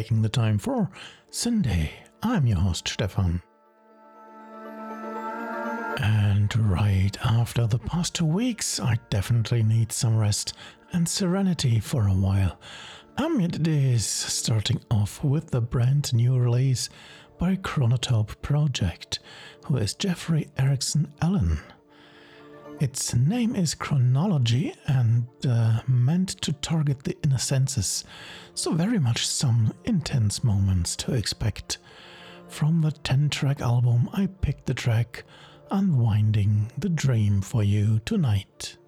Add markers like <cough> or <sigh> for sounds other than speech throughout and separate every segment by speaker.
Speaker 1: taking the time for Syndae. I'm your host, Stefan. And right after the past two weeks, I definitely need some rest and serenity for a while. Amid this, starting off with the brand new release by Chronotope Project, who is Jeffrey Erickson Allen. Its name is Chronology and uh, meant to target the inner senses, so very much some intense moments to expect. From the 10 track album, I picked the track Unwinding the Dream for you tonight.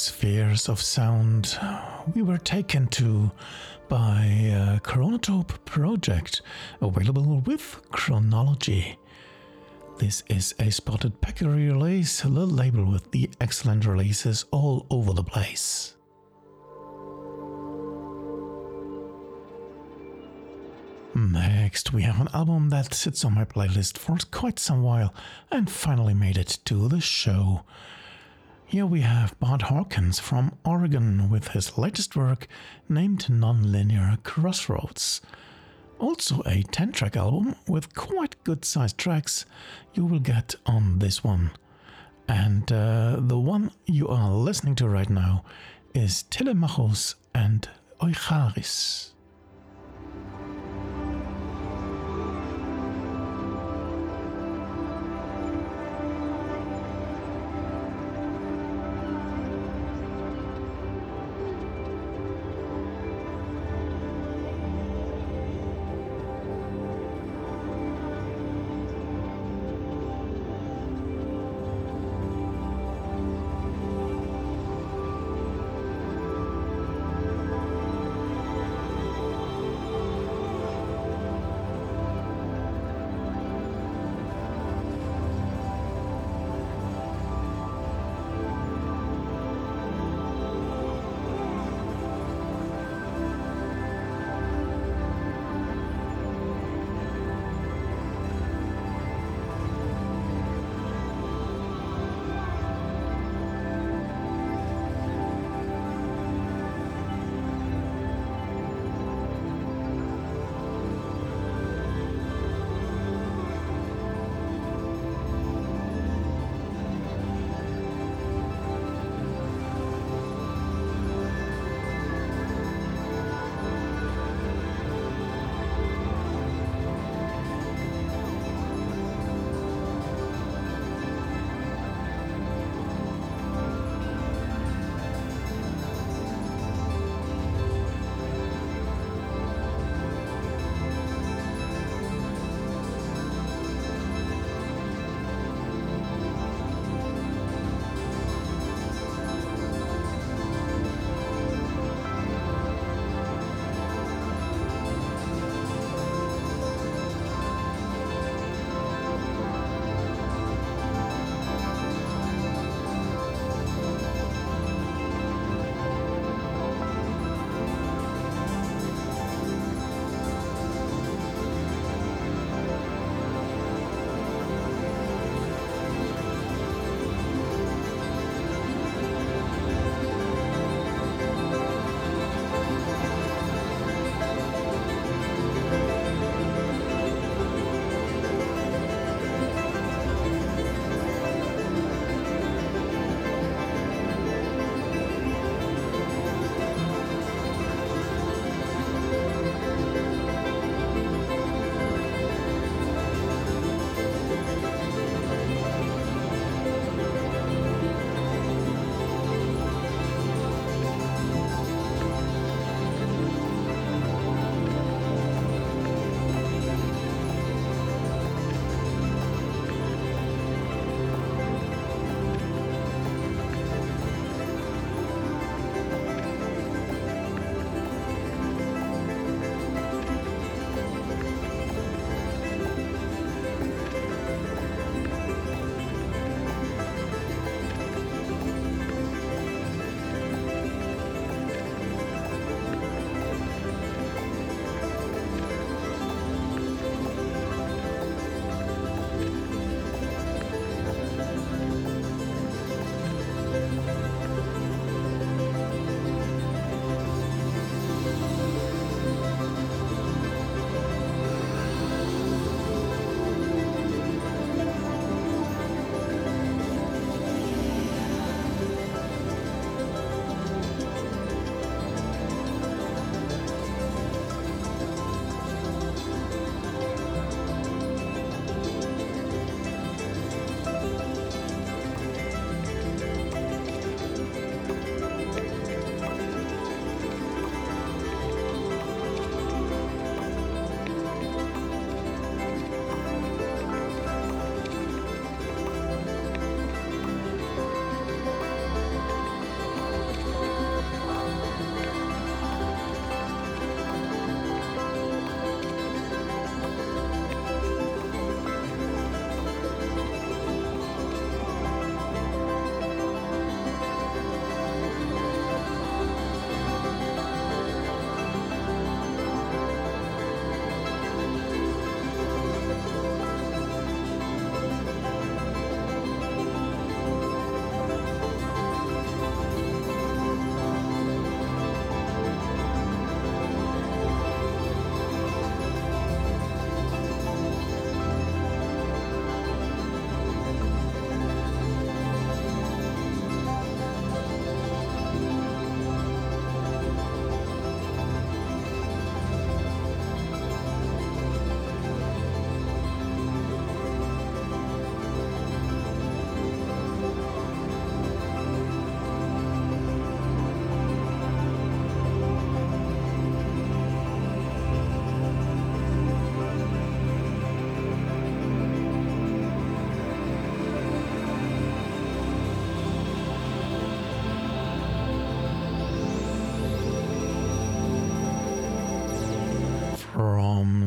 Speaker 1: Spheres of sound, we were taken to by a Chronotope project available with Chronology. This is a spotted peccary release, a little label with the excellent releases all over the place. Next, we have an album that sits on my playlist for quite some while and finally made it to the show. Here we have Bart Hawkins from Oregon with his latest work named Nonlinear Crossroads. Also, a 10 track album with quite good sized tracks you will get on this one. And uh, the one you are listening to right now is Telemachos and Eucharis.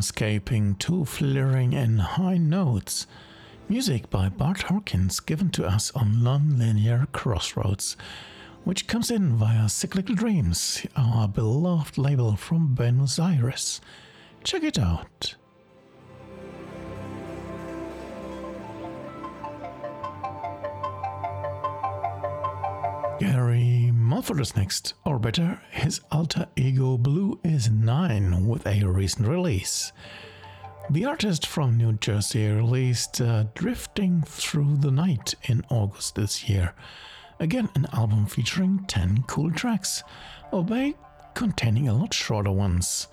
Speaker 1: Soundscaping to flaring in high notes. Music by Bart Hawkins given to us on Non-Linear Crossroads, which comes in via Cyclical Dreams, our beloved label from Buenos Aires. Check it out. Gary Is next, or better, his alter ego Blue is 9 with a recent release. The artist from New Jersey released uh, Drifting Through the Night in August this year. Again, an album featuring 10 cool tracks, albeit containing a lot shorter ones.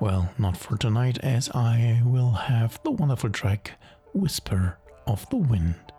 Speaker 1: Well, not for tonight, as I will have the wonderful track Whisper of the Wind.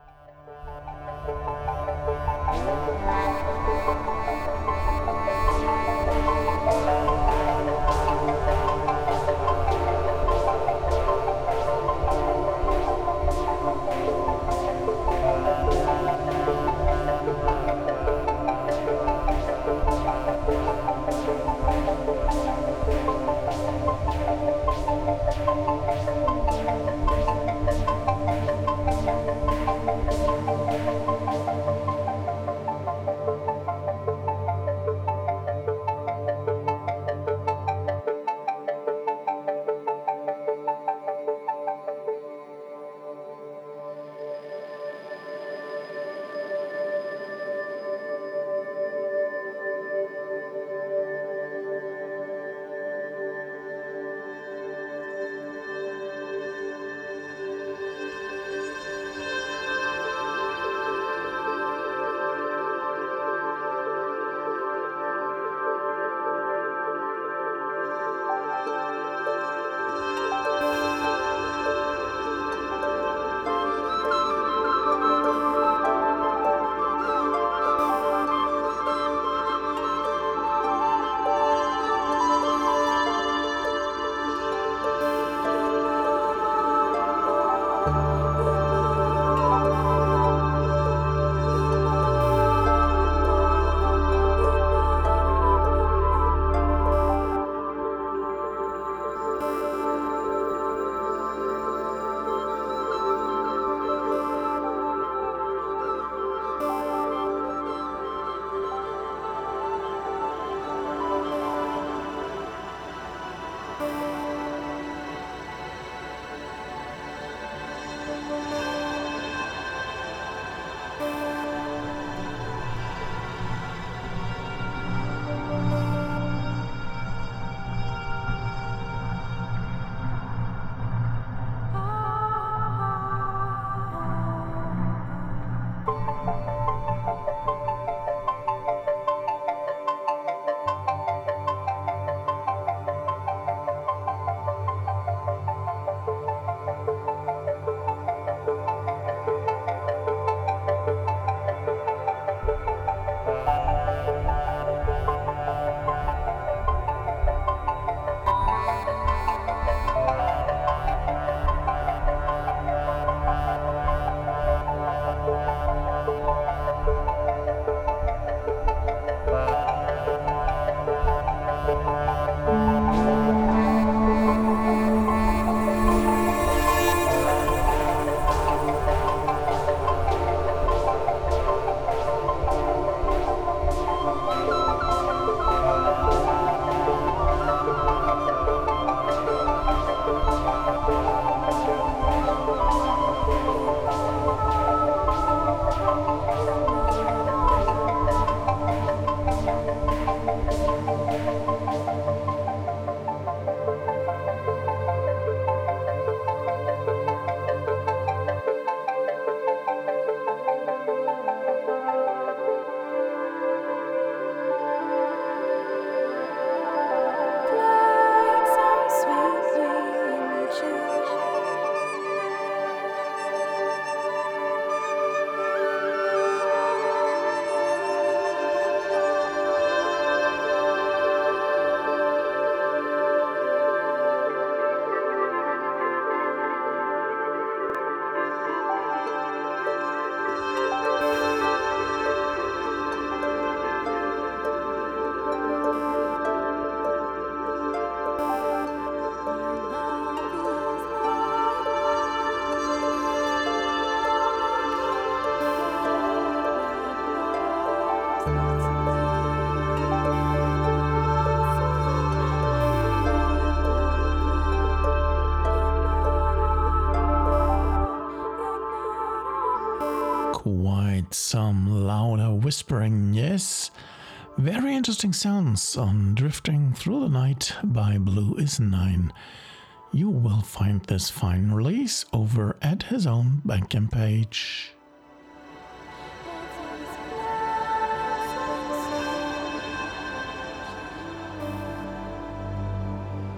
Speaker 1: Interesting sounds on Drifting Through the Night by Blue is Nine. You will find this fine release over at his own Bandcamp page.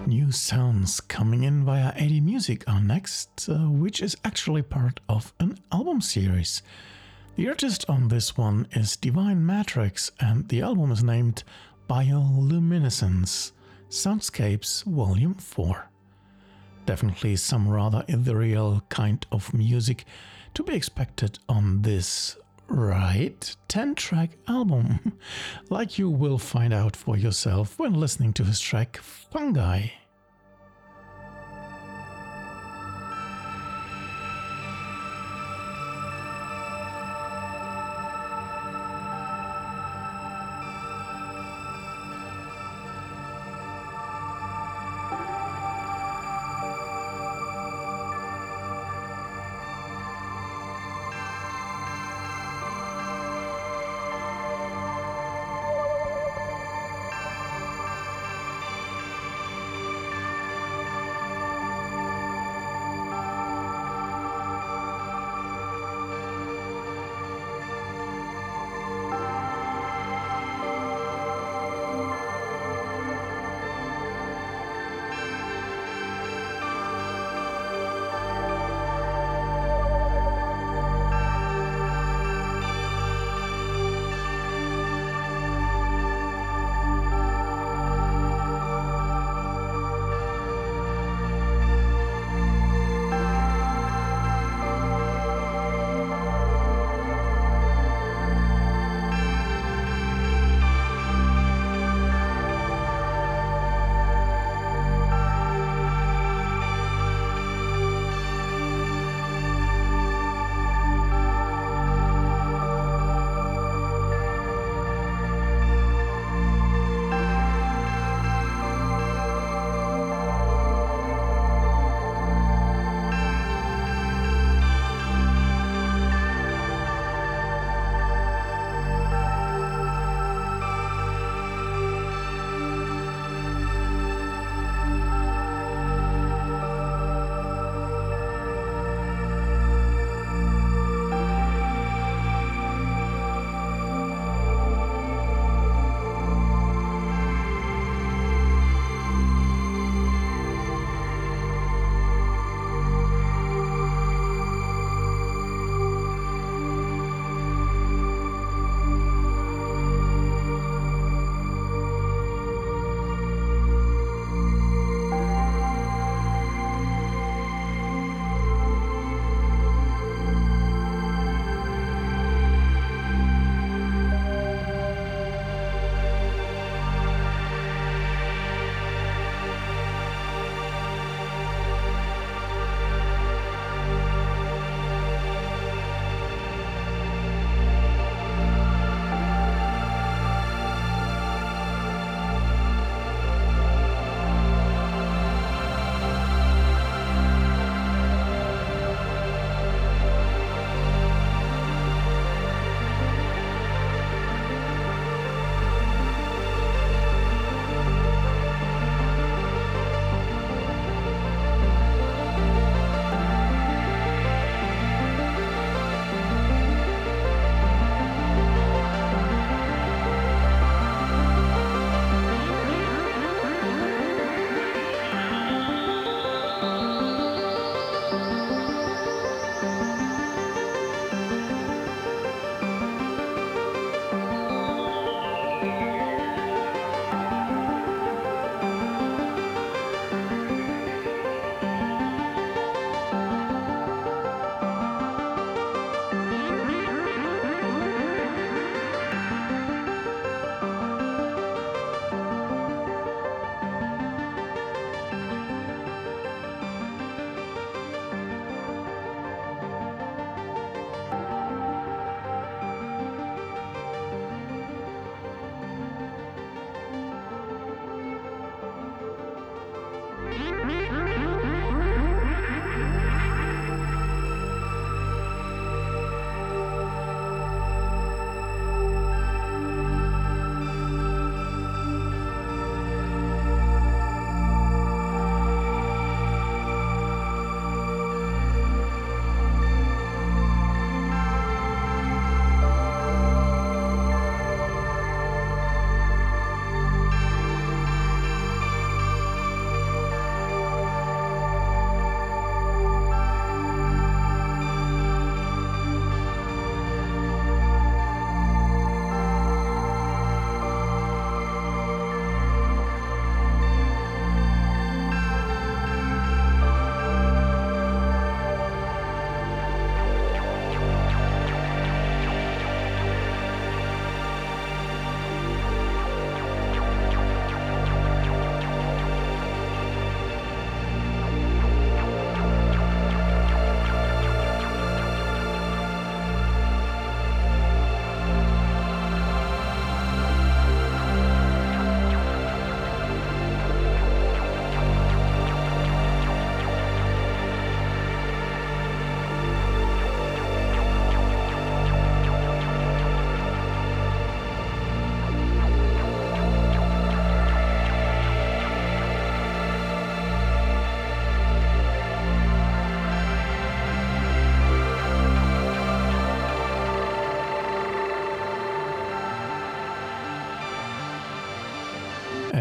Speaker 1: New sounds coming in via AD Music are next, uh, which is actually part of an album series. The artist on this one is Divine Matrix, and the album is named Bioluminescence Soundscapes Volume 4. Definitely some rather ethereal kind of music to be expected on this right 10 track album, <laughs> like you will find out for yourself when listening to his track Fungi.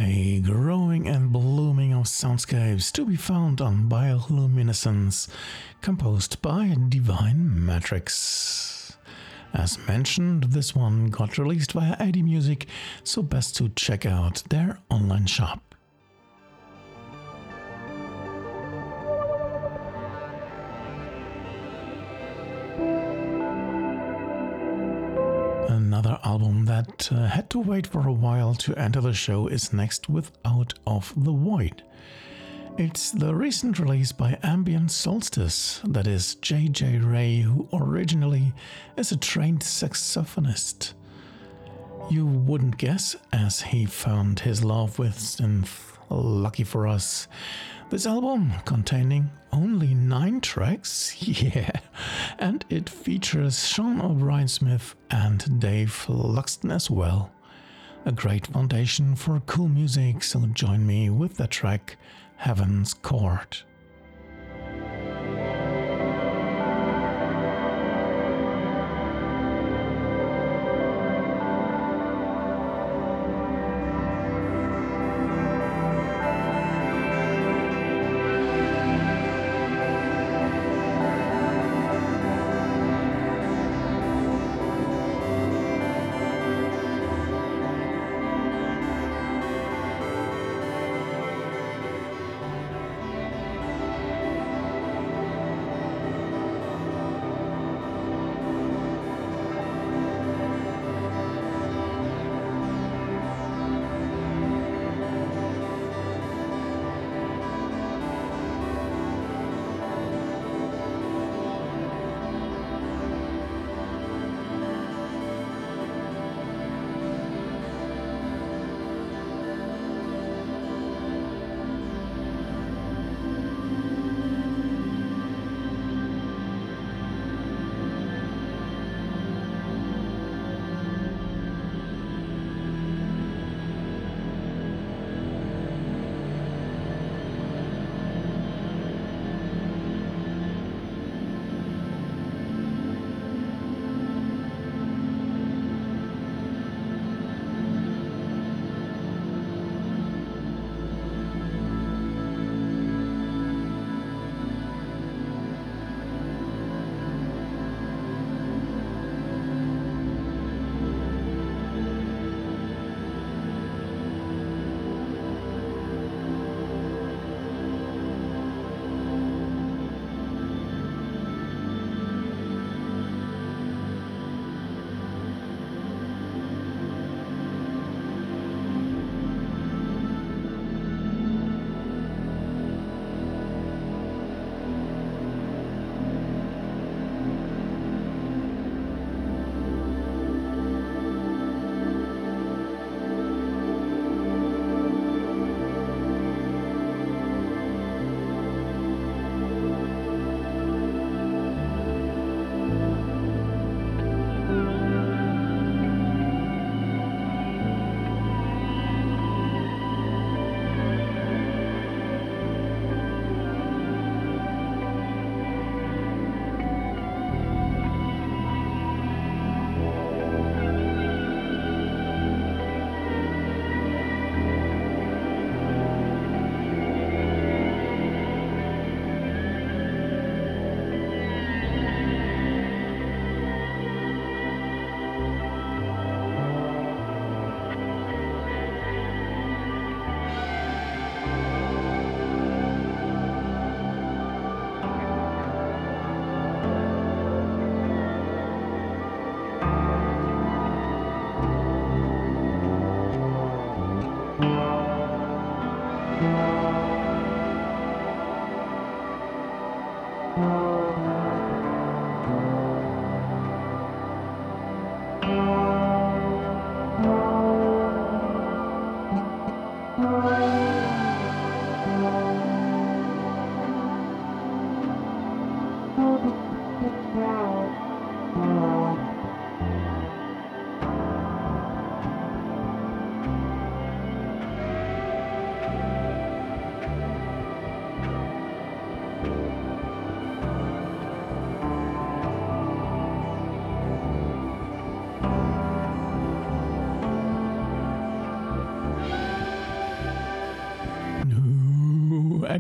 Speaker 1: A growing and blooming of soundscapes to be found on Bioluminescence, composed by Divine Matrix. As mentioned, this one got released via AD Music, so best to check out their online shop. That uh, had to wait for a while to enter the show is next with Out of the Void. It's the recent release by Ambiente Solstice, that is JJ Ray, who originally is a trained saxophonist. You wouldn't guess, as he found his love with synth. Lucky for us. This album, containing only nine tracks, <laughs> yeah, and it features Sean O'Bryan Smith and Dave Luxton as well. A great foundation for cool music, so join me with the track Heaven's Court.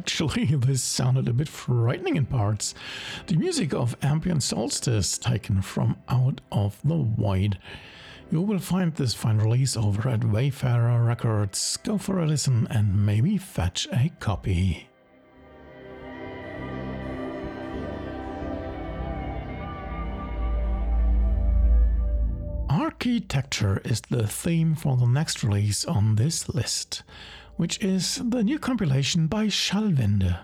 Speaker 1: Actually, <laughs> this sounded a bit frightening in parts. The music of Ambiente Solstice taken from Out of the Void. You will find this fine release over at Wayfarer Records. Go for a listen and maybe fetch a copy. Architecture is the theme for the next release on this list, which is the new compilation by Schallwende.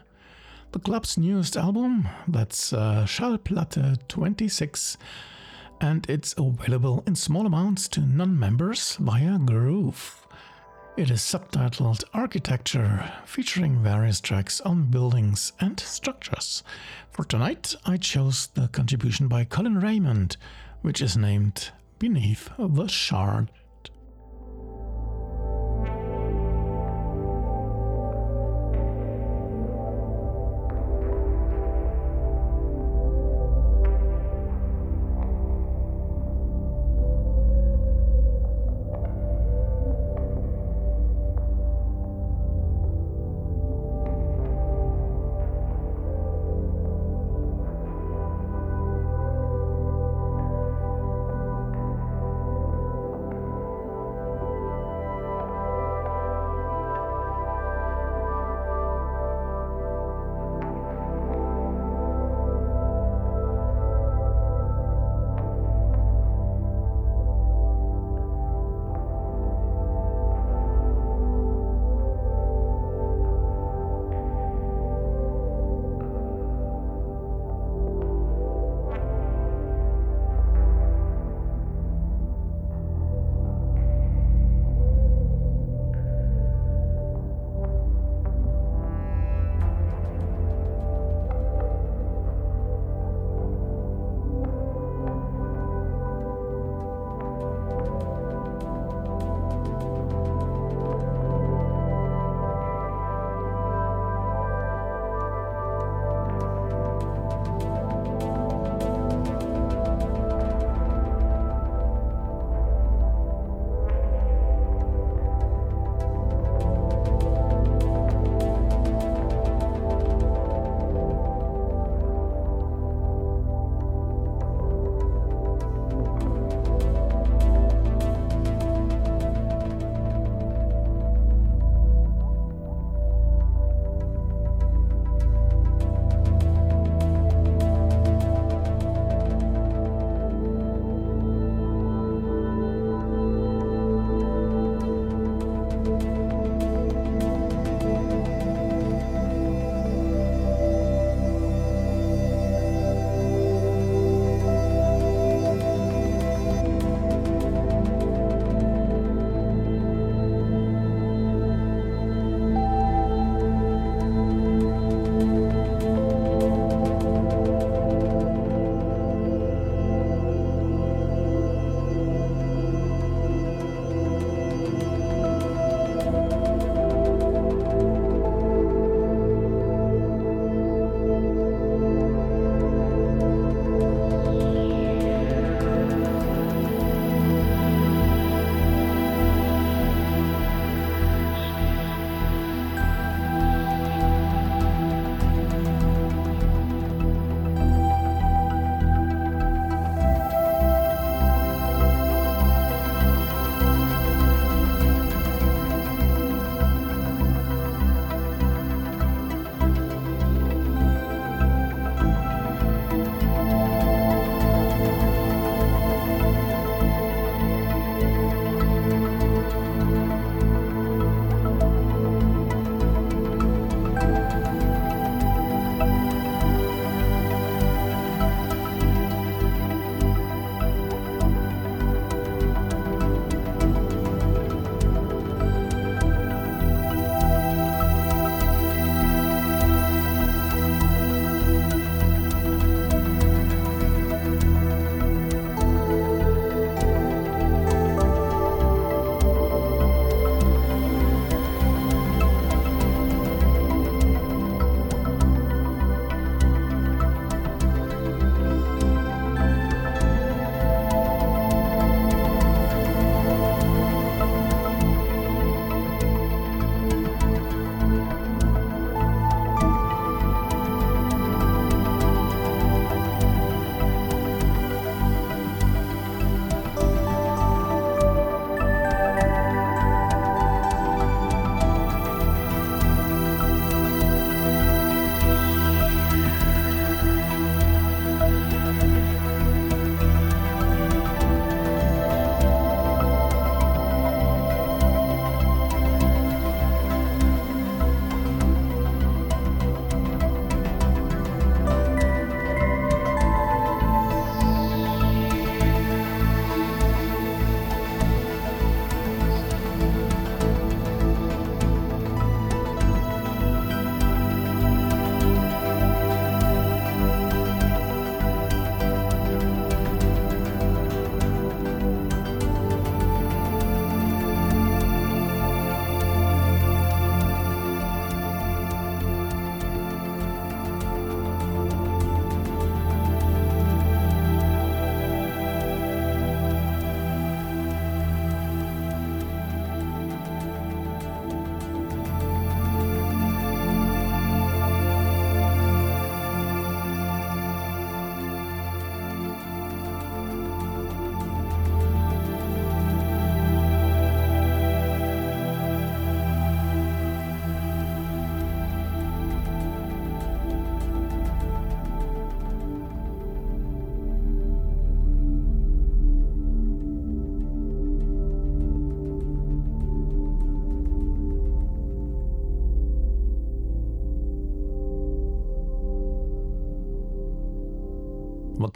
Speaker 1: The club's newest album, that's uh, Schallplatte 26, and it's available in small amounts to non members via Groove. It is subtitled Architecture, featuring various tracks on buildings and structures. For tonight, I chose the contribution by Colin Rayment, which is named beneath the shard.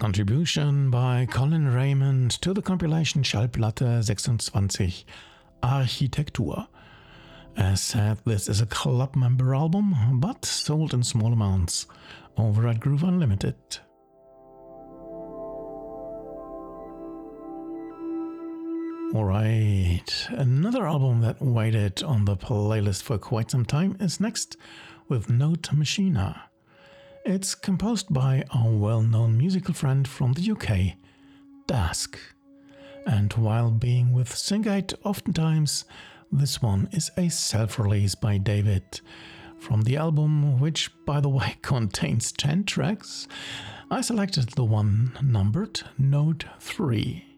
Speaker 1: Contribution by Colin Rayment to the compilation Schallplatte 26 Architektur. Uh, As said, this is a club member album, but sold in small amounts over at Groove Unlimited. Alright, another album that waited on the playlist for quite some time is next with Note Machina. It's composed by our well known musical friend from the UK, Dask. And while being with Syngate, oftentimes this one is a self release by David. From the album, which by the <laughs> way contains 10 tracks, I selected the one numbered Node 3.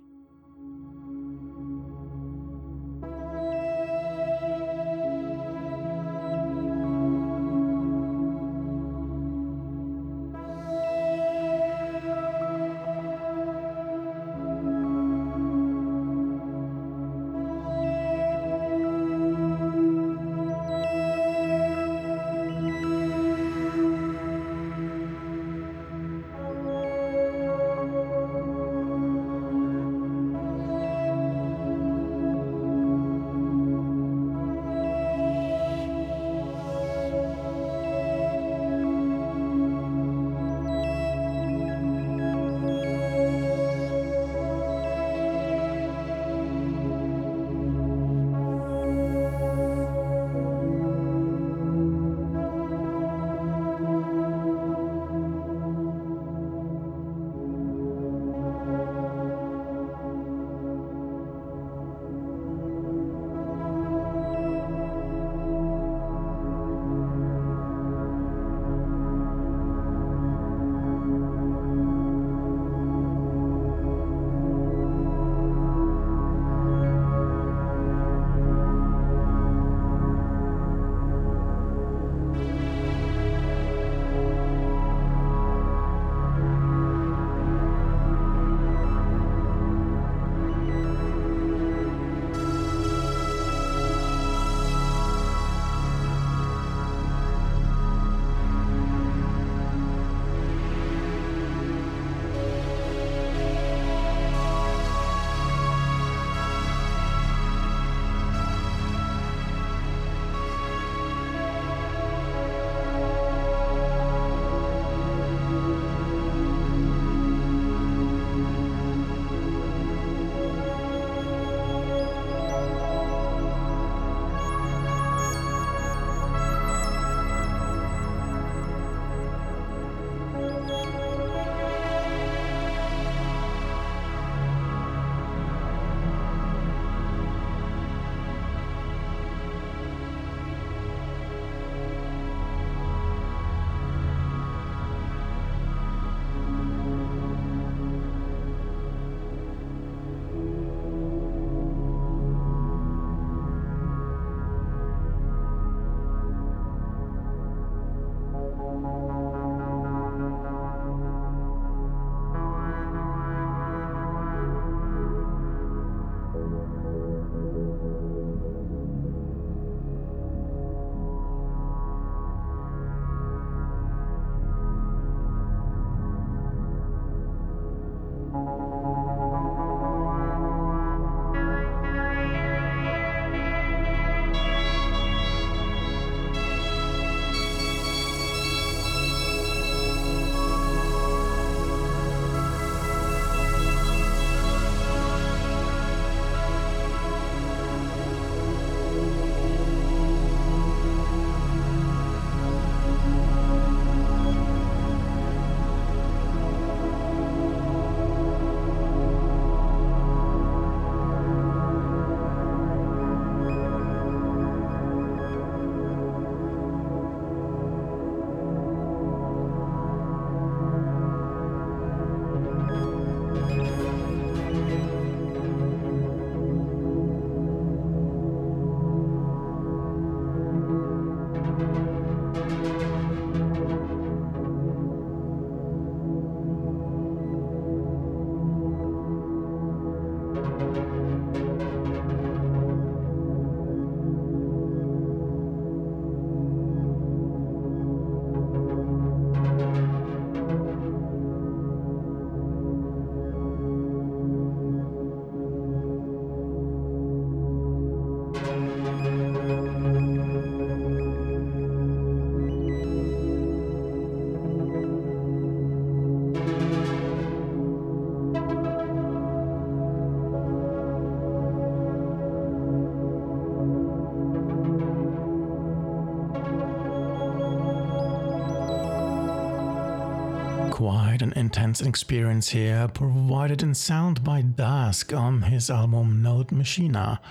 Speaker 1: Quite an experience here, provided in sound by Dask on his album Node Machina.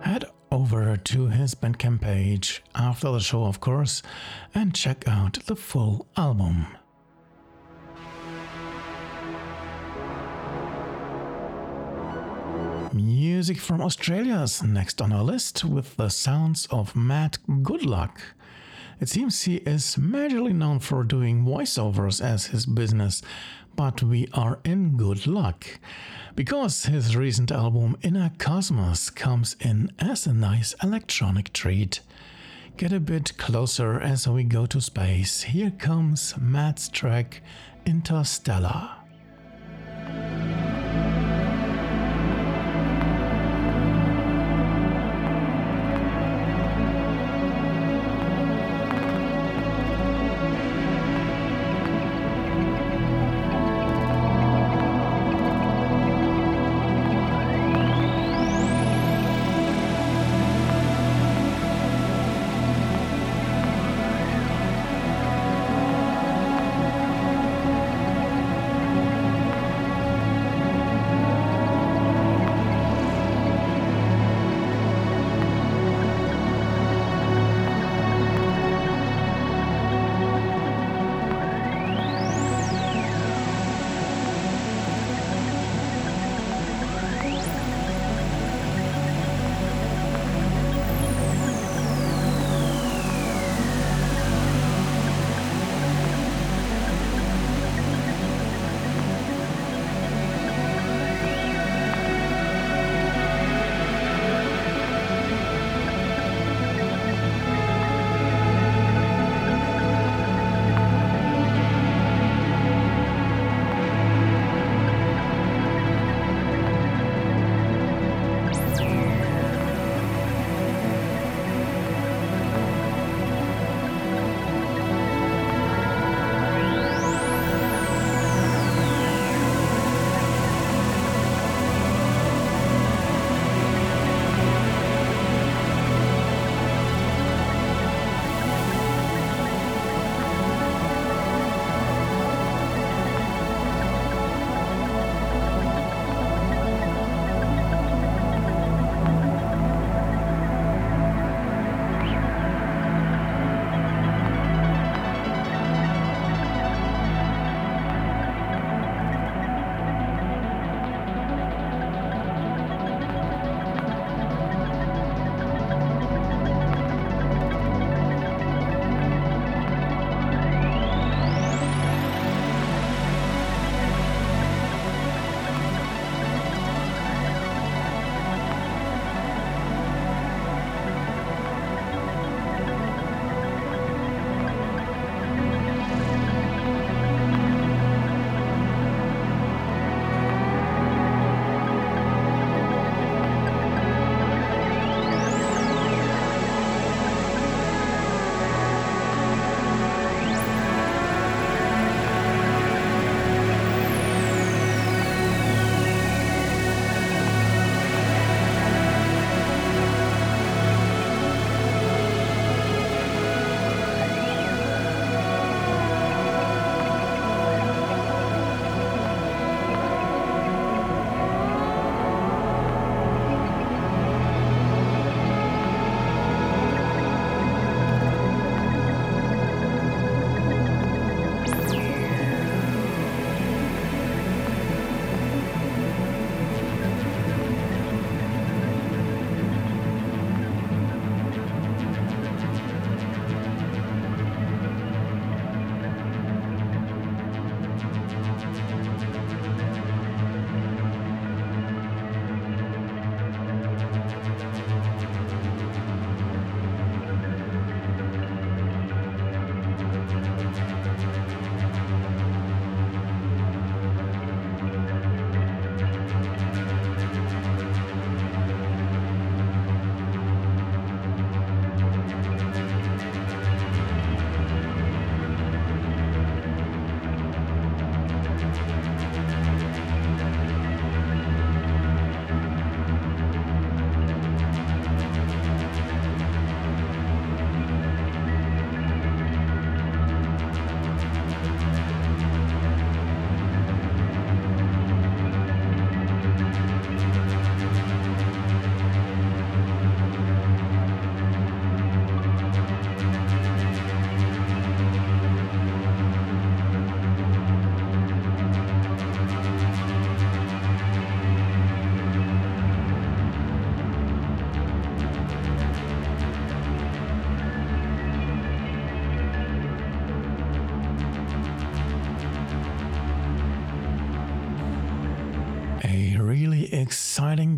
Speaker 1: Head over to his Bandcamp page after the show, of course, and check out the full album. Music from Australia is next on our list with the sounds of Matt Goodluck. It seems he is majorly known for doing voiceovers as his business, but we are in good luck because his recent album Inner Cosmos comes in as a nice electronic treat. Get a bit closer as we go to space. Here comes Matt's track Interstellar.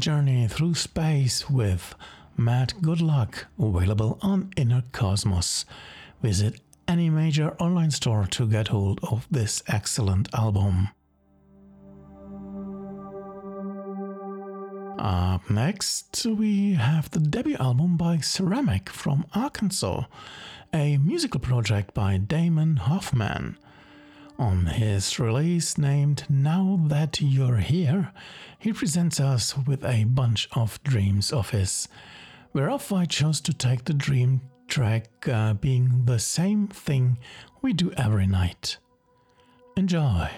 Speaker 1: Journey through space with Matt Goodluck, available on Inner Cosmos. Visit any major online store to get hold of this excellent album. Up next, we have the debut album by Ceramic from Arkansas, a musical project by Damon Hoffman. On his release named Now That You're Here, he presents us with a bunch of dreams of his, whereof I chose to take the dream track uh, being the same thing we do every night. Enjoy!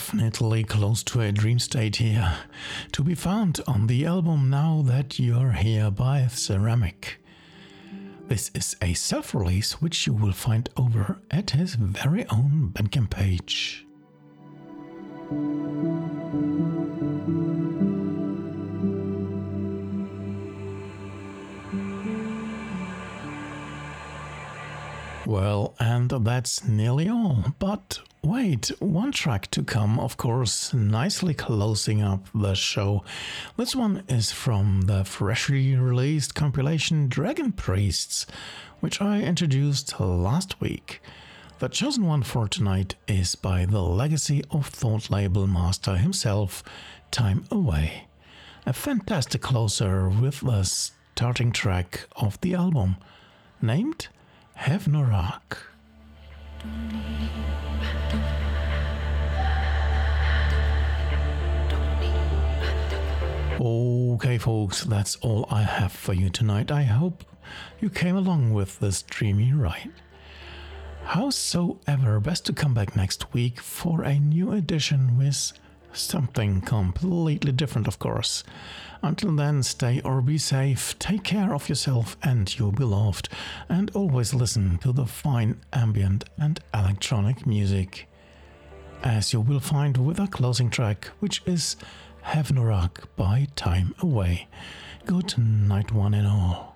Speaker 1: Definitely close to a dream state here, to be found on the album Now That You're Here by Ceramic. This is a self release which you will find over at his very own Bandcamp page. Well, and that's nearly all. But wait, one track to come, of course, nicely closing up the show. This one is from the freshly released compilation Dragon Priests, which I introduced last week. The chosen one for tonight is by the Legacy of Thought label master himself, Time Away. A fantastic closer with the starting track of the album, named Havnorak. Okay, folks, that's all I have for you tonight. I hope you came along with this dreamy ride. Howsoever, best to come back next week for a new edition with something completely different, of course. Until then, stay or be safe, take care of yourself and your beloved, and always listen to the fine ambient and electronic music. As you will find with our closing track, which is Havnorak by Time Away. Good night, one and all.